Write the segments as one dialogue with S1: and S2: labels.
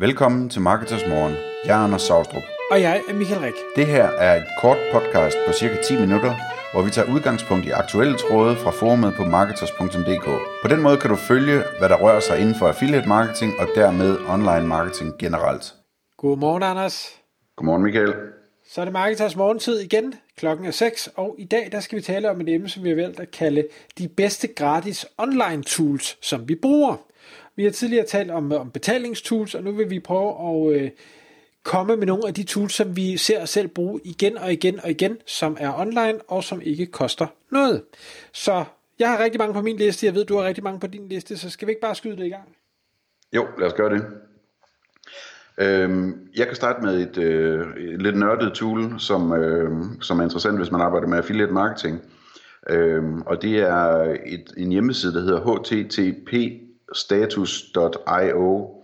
S1: Velkommen til Marketers Morgen. Jeg er Anders Saustrup.
S2: Og jeg er Michael Rik.
S1: Det her er et kort podcast på cirka 10 minutter, hvor vi tager udgangspunkt i aktuelle tråde fra forumet på marketers.dk. På den måde kan du følge, hvad der rører sig inden for affiliate marketing og dermed online marketing generelt.
S2: Godmorgen, Anders.
S1: Godmorgen, Michael.
S2: Så er det Marketers morgentid igen. Klokken er 6, og i dag der skal vi tale om et emne, som vi har valgt at kalde de bedste gratis online tools, som vi bruger. Vi har tidligere talt om, øh, om betalingstools, og nu vil vi prøve at øh, komme med nogle af de tools, som vi ser os selv bruge igen og igen og igen, som er online og som ikke koster noget. Så jeg har rigtig mange på min liste, jeg ved, du har rigtig mange på din liste, så skal vi ikke bare skyde det i gang?
S1: Jo, lad os gøre det. Øhm, jeg kan starte med et, øh, et lidt nørdet tool, som, øh, som er interessant, hvis man arbejder med affiliate marketing. Øhm, og det er et, en hjemmeside, der hedder http status.io.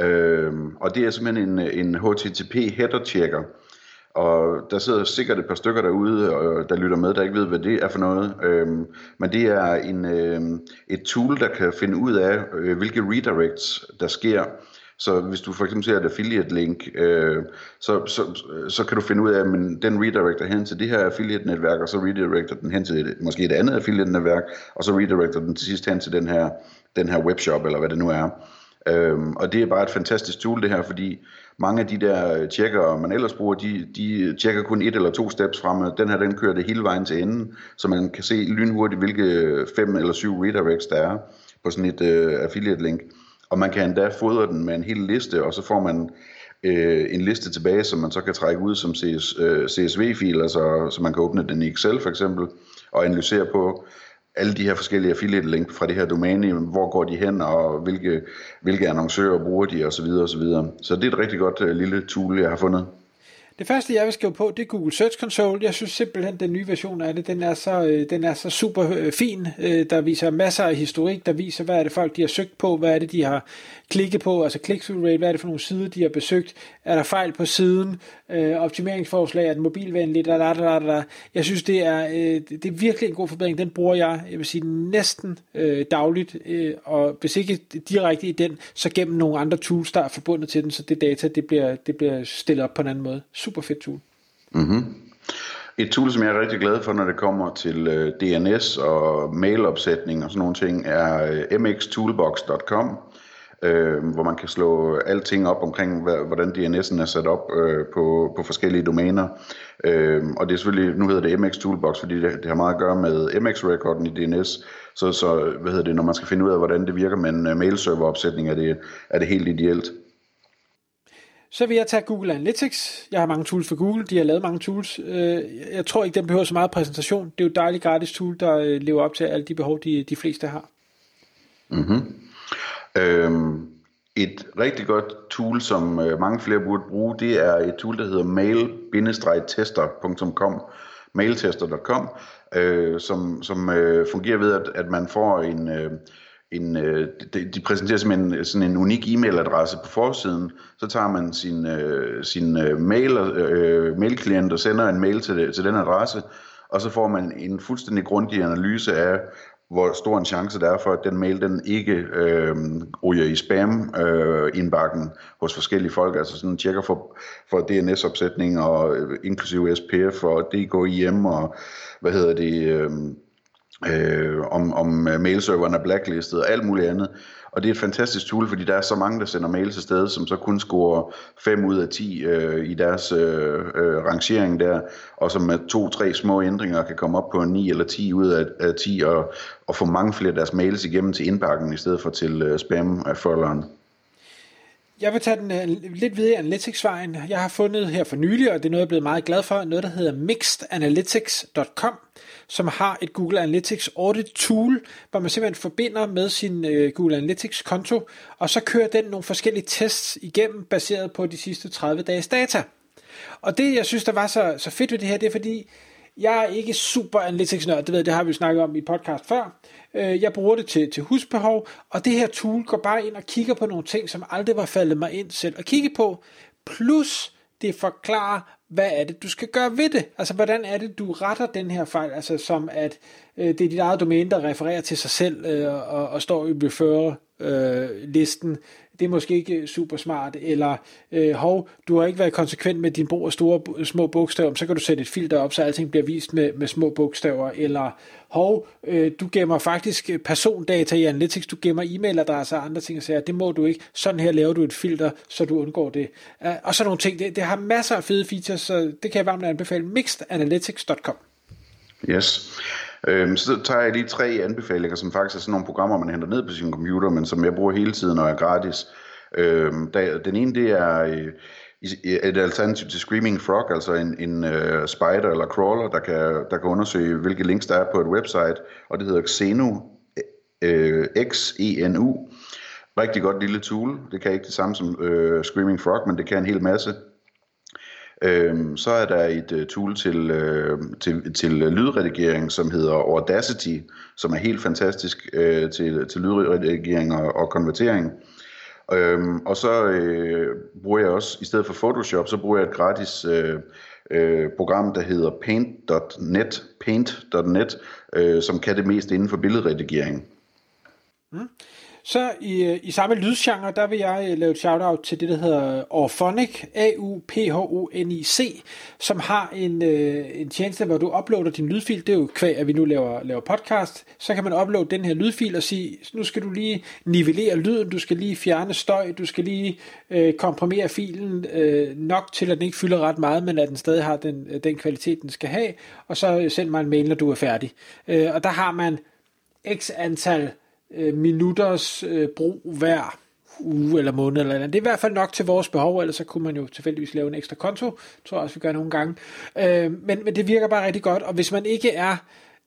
S1: Øhm, og det er simpelthen en, en HTTP header checker. Og der sidder sikkert et par stykker derude, og øh, der lytter med, der ikke ved, hvad det er for noget. Øhm, men det er en, øhm, et tool, der kan finde ud af, øh, hvilke redirects der sker, så hvis du for eksempel ser et affiliate link, øh, så, så, så kan du finde ud af, at den redirecter hen til det her affiliate netværk, og så redirecter den hen til et, måske et andet affiliate netværk, og så redirecter den til sidst hen til den her, den her webshop, eller hvad det nu er. Øhm, og det er bare et fantastisk tool det her, fordi mange af de der tjekker, man ellers bruger, de, de tjekker kun et eller to steps frem, den her den kører det hele vejen til enden, så man kan se lynhurtigt, hvilke fem eller syv redirects der er på sådan et øh, affiliate link. Og man kan endda fodre den med en hel liste, og så får man øh, en liste tilbage, som man så kan trække ud som CS, øh, CSV-fil, altså, så man kan åbne den i Excel for eksempel, og analysere på alle de her forskellige affiliate link fra det her domæne, hvor går de hen, og hvilke, hvilke annoncører bruger de, osv. Så, Så, videre. så det er et rigtig godt øh, lille tool, jeg har fundet.
S2: Det første, jeg vil skrive på, det er Google Search Console. Jeg synes simpelthen, den nye version af det, den er så, øh, den er så super øh, fin. Øh, der viser masser af historik, der viser, hvad er det folk, de har søgt på, hvad er det, de har klikket på, altså click-through rate, hvad er det for nogle sider, de har besøgt, er der fejl på siden, øh, optimeringsforslag, er den mobilvenlig, da, da, da, da. Jeg synes, det er, øh, det er virkelig en god forbedring. Den bruger jeg, jeg vil sige, næsten øh, dagligt, øh, og hvis ikke direkte i den, så gennem nogle andre tools, der er forbundet til den, så det data, det bliver, det bliver stillet op på en anden måde. Super super fedt tool.
S1: Mm-hmm. Et tool, som jeg er rigtig glad for, når det kommer til øh, DNS og mailopsætning og sådan nogle ting, er øh, mxtoolbox.com, øh, hvor man kan slå alting op omkring, hvordan DNS'en er sat op øh, på, på forskellige domæner. Øh, og det er selvfølgelig, nu hedder det MX Toolbox, fordi det, det har meget at gøre med MX-rekorden i DNS, så, så hvad hedder det, når man skal finde ud af, hvordan det virker med en uh, mailserveropsætning, er det, er det helt ideelt.
S2: Så vil jeg tage Google Analytics. Jeg har mange tools for Google. De har lavet mange tools. Øh, jeg tror ikke, den behøver så meget præsentation. Det er jo et dejligt gratis tool, der øh, lever op til alle de behov, de, de fleste har.
S1: Mm-hmm. Øhm, et rigtig godt tool, som øh, mange flere burde bruge, det er et tool, der hedder mail-tester.com mailtester.com, øh, som, som øh, fungerer ved, at, at man får en, øh, en, øh, de, de præsenterer simpelthen sådan en unik e-mailadresse på forsiden. Så tager man sin, øh, sin øh, mail, øh, mailklient og sender en mail til, til den adresse, og så får man en fuldstændig grundig analyse af, hvor stor en chance der er for, at den mail den ikke øh, ryger i spam-indbakken øh, hos forskellige folk. Altså sådan tjekker for, for DNS-opsætning og øh, inklusive SPF og DKIM og hvad hedder det... Øh, øh, om, om øh, mailserveren er blacklistet og alt muligt andet. Og det er et fantastisk tool, fordi der er så mange, der sender mails afsted, sted, som så kun scorer 5 ud af 10 øh, i deres øh, øh, rangering der, og som med to-tre små ændringer kan komme op på 9 eller 10 ud af, af 10, og, og få mange flere af deres mails igennem til indbakken, i stedet for til øh, spam-folderen.
S2: Jeg vil tage den uh, lidt videre i Analytics-vejen. Jeg har fundet her for nylig, og det er noget, jeg er blevet meget glad for, noget, der hedder mixedanalytics.com, som har et Google Analytics Audit Tool, hvor man simpelthen forbinder med sin uh, Google Analytics konto, og så kører den nogle forskellige tests igennem, baseret på de sidste 30 dages data. Og det, jeg synes, der var så, så fedt ved det her, det er fordi, jeg er ikke super analytics nørd, det ved jeg, det har vi jo snakket om i podcast før. Øh, jeg bruger det til, til husbehov, og det her tool går bare ind og kigger på nogle ting, som aldrig var faldet mig ind selv at kigge på. Plus det forklarer, hvad er det, du skal gøre ved det? Altså, hvordan er det, du retter den her fejl? Altså, som at øh, det er dit eget domæne, der refererer til sig selv øh, og, og står i referrer øh, listen det er måske ikke øh, super smart, eller øh, hov, du har ikke været konsekvent med din brug af store, små bogstaver, så kan du sætte et filter op, så alting bliver vist med, med små bogstaver, eller hov, øh, du gemmer faktisk øh, persondata i Analytics, du gemmer e-mailadresser og andre ting, og siger, det må du ikke, sådan her laver du et filter, så du undgår det. Uh, og sådan nogle ting, det, det har masser af fede features, så det kan jeg varmt anbefale, mixedanalytics.com.
S1: Yes. Øhm, så tager jeg lige tre anbefalinger, som faktisk er sådan nogle programmer, man henter ned på sin computer, men som jeg bruger hele tiden og er gratis. Øhm, der, den ene, det er øh, et alternativ til Screaming Frog, altså en, en uh, spider eller crawler, der kan, der kan undersøge, hvilke links der er på et website, og det hedder Xenu, øh, X-E-N-U. Rigtig godt lille tool. Det kan ikke det samme som øh, Screaming Frog, men det kan en hel masse. Øhm, så er der et uh, tool til, øh, til, til lydredigering, som hedder Audacity, som er helt fantastisk øh, til, til lydredigering og, og konvertering. Øhm, og så øh, bruger jeg også, i stedet for Photoshop, så bruger jeg et gratis øh, øh, program, der hedder paint.net, paint.net, øh, som kan det mest inden for billedredigering.
S2: Mm. Så i, øh, i samme lydgenre, der vil jeg øh, lave et shout-out til det, der hedder Auphonic, A-U-P-H-O-N-I-C, som har en, øh, en tjeneste, hvor du uploader din lydfil. Det er jo kvæg, at vi nu laver, laver podcast. Så kan man uploade den her lydfil og sige, nu skal du lige nivellere lyden, du skal lige fjerne støj, du skal lige øh, komprimere filen øh, nok til, at den ikke fylder ret meget, men at den stadig har den, øh, den kvalitet, den skal have. Og så send mig en mail, når du er færdig. Øh, og der har man x antal øh, minutters øh, brug hver uge eller måned eller andet. Det er i hvert fald nok til vores behov, ellers så kunne man jo tilfældigvis lave en ekstra konto, tror jeg også, vi gør nogle gange. Øh, men, men det virker bare rigtig godt, og hvis man ikke er,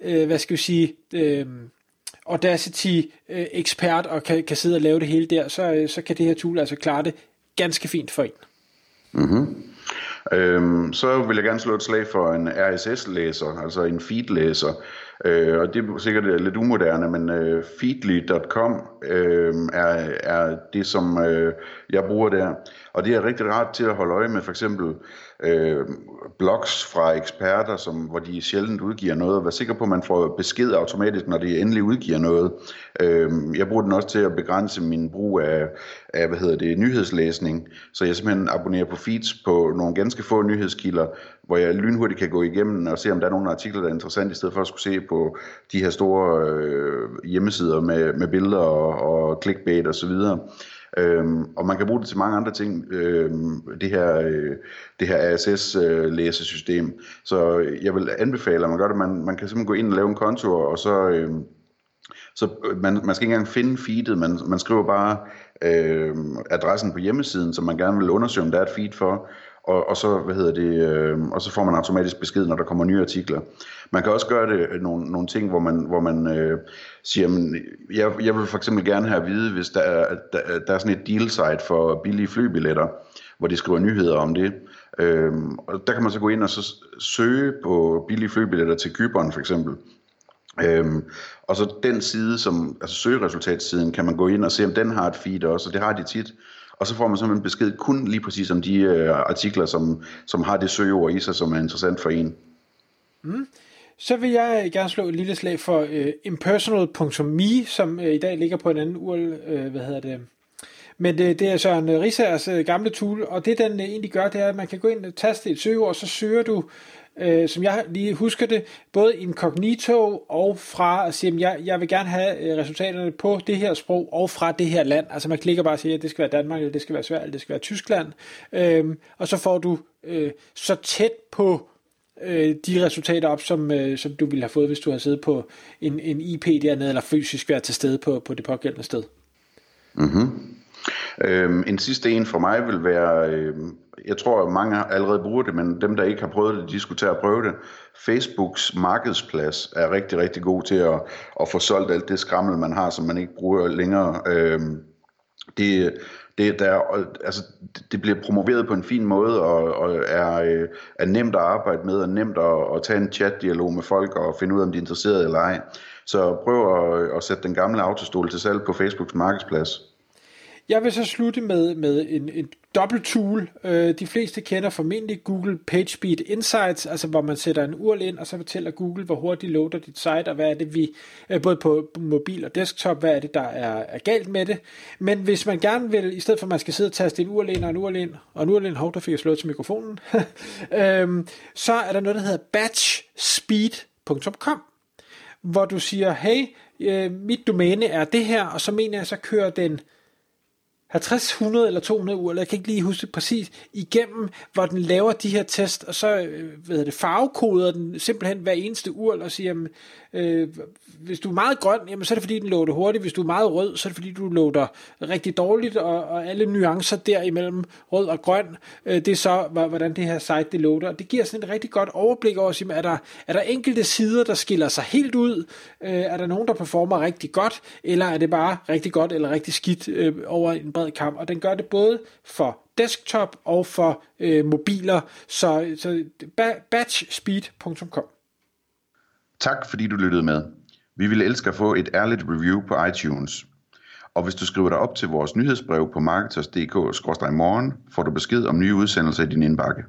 S2: øh, hvad skal vi sige, øh, Audacity øh, ekspert og kan, kan sidde og lave det hele der, så, øh, så kan det her tool altså klare det ganske fint for en.
S1: Mm-hmm. Øhm, så vil jeg gerne slå et slag for en RSS-læser, altså en feed-læser. Øh, og det er sikkert øh, lidt umoderne, men øh, feedly.com øh, er, er det, som øh, jeg bruger der. Og det er rigtig rart til at holde øje med for eksempel øh, blogs fra eksperter, som, hvor de sjældent udgiver noget, og være sikker på, at man får besked automatisk, når de endelig udgiver noget. Øh, jeg bruger den også til at begrænse min brug af, af hvad hedder det, nyhedslæsning, så jeg simpelthen abonnerer på feeds på nogle ganske få nyhedskilder, hvor jeg lynhurtigt kan gå igennem og se, om der er nogle artikler, der er interessante, i stedet for at skulle se på de her store øh, hjemmesider med, med billeder og, og clickbait osv. Og Øhm, og man kan bruge det til mange andre ting, øhm, det her, øh, det her ASS-læsesystem. Øh, så jeg vil anbefale, at man gør det. Man, man kan simpelthen gå ind og lave en konto, og så, øhm, øh, så man, man skal ikke engang finde feedet, man, man skriver bare øh, adressen på hjemmesiden, som man gerne vil undersøge, om der er et feed for, og, og så hvad hedder det, øh, og så får man automatisk besked, når der kommer nye artikler. Man kan også gøre det øh, nogle, nogle ting, hvor man, hvor man øh, siger, jamen, jeg, jeg vil for eksempel gerne have at vide, hvis der er, der, der er sådan et deal site for billige flybilletter, hvor de skriver nyheder om det. Øh, og der kan man så gå ind og så søge på billige flybilletter til Kyberen for eksempel. Øhm, og så den side, som, altså søgeresultatsiden, kan man gå ind og se, om den har et feed også, og det har de tit og så får man simpelthen besked kun lige præcis om de øh, artikler, som, som har det søgeord i sig, som er interessant for en.
S2: Mm. Så vil jeg øh, gerne slå et lille slag for øh, impersonal.me, som øh, i dag ligger på en anden URL, øh, hvad hedder det, men det, det er så en øh, gamle tool, og det den øh, egentlig gør, det er, at man kan gå ind og taste et søgeord, så søger du øh, som jeg lige husker det, både incognito og fra at sige, at jeg, jeg vil gerne have øh, resultaterne på det her sprog og fra det her land. Altså man klikker bare og siger, at det skal være Danmark, eller det skal være Sverige, eller det skal være Tyskland. Øh, og så får du øh, så tæt på øh, de resultater op, som, øh, som du ville have fået, hvis du havde siddet på en, en IP dernede, eller fysisk været til stede på, på det pågældende sted.
S1: Mm-hmm. Øhm, en sidste en for mig vil være, øh, jeg tror at mange allerede bruger det, men dem der ikke har prøvet det, de skulle tage at prøve det. Facebooks markedsplads er rigtig, rigtig god til at, at få solgt alt det skrammel, man har, som man ikke bruger længere. Øhm, det, det, der, altså, det bliver promoveret på en fin måde, og, og er, øh, er nemt at arbejde med, og nemt at, at tage en chat-dialog med folk, og finde ud af, om de er interesserede eller ej. Så prøv at, at sætte den gamle autostol til salg på Facebooks markedsplads.
S2: Jeg vil så slutte med, med en, en dobbelt tool. Øh, de fleste kender formentlig Google PageSpeed Insights, altså hvor man sætter en URL ind, og så fortæller Google, hvor hurtigt loader dit site, og hvad er det, vi, øh, både på mobil og desktop, hvad er det, der er, er galt med det. Men hvis man gerne vil, i stedet for at man skal sidde og taste en URL ind og en URL ind, og en URL ind, hov, der fik jeg slået til mikrofonen, øhm, så er der noget, der hedder batchspeed.com, hvor du siger, hey, øh, mit domæne er det her, og så mener jeg, så kører den 50, 100 eller 200 uger, eller jeg kan ikke lige huske det præcis, igennem, hvor den laver de her test, og så øh, hvad hvad det, farvekoder den simpelthen hver eneste ur, og siger, jamen, øh, hvis du er meget grøn, jamen, så er det fordi, den loader hurtigt. Hvis du er meget rød, så er det fordi, du loader rigtig dårligt, og, og alle nuancer derimellem rød og grøn, øh, det er så, hvordan det her site det loader. Og det giver sådan et rigtig godt overblik over, siger, er der, er der enkelte sider, der skiller sig helt ud? Øh, er der nogen, der performer rigtig godt? Eller er det bare rigtig godt eller rigtig skidt øh, over en bred kamp? Og den gør det både for desktop og for øh, mobiler, så, så batchspeed.com.
S1: Tak fordi du lyttede med. Vi ville elske at få et ærligt review på iTunes. Og hvis du skriver dig op til vores nyhedsbrev på marketers.dk-morgen, får du besked om nye udsendelser i din indbakke.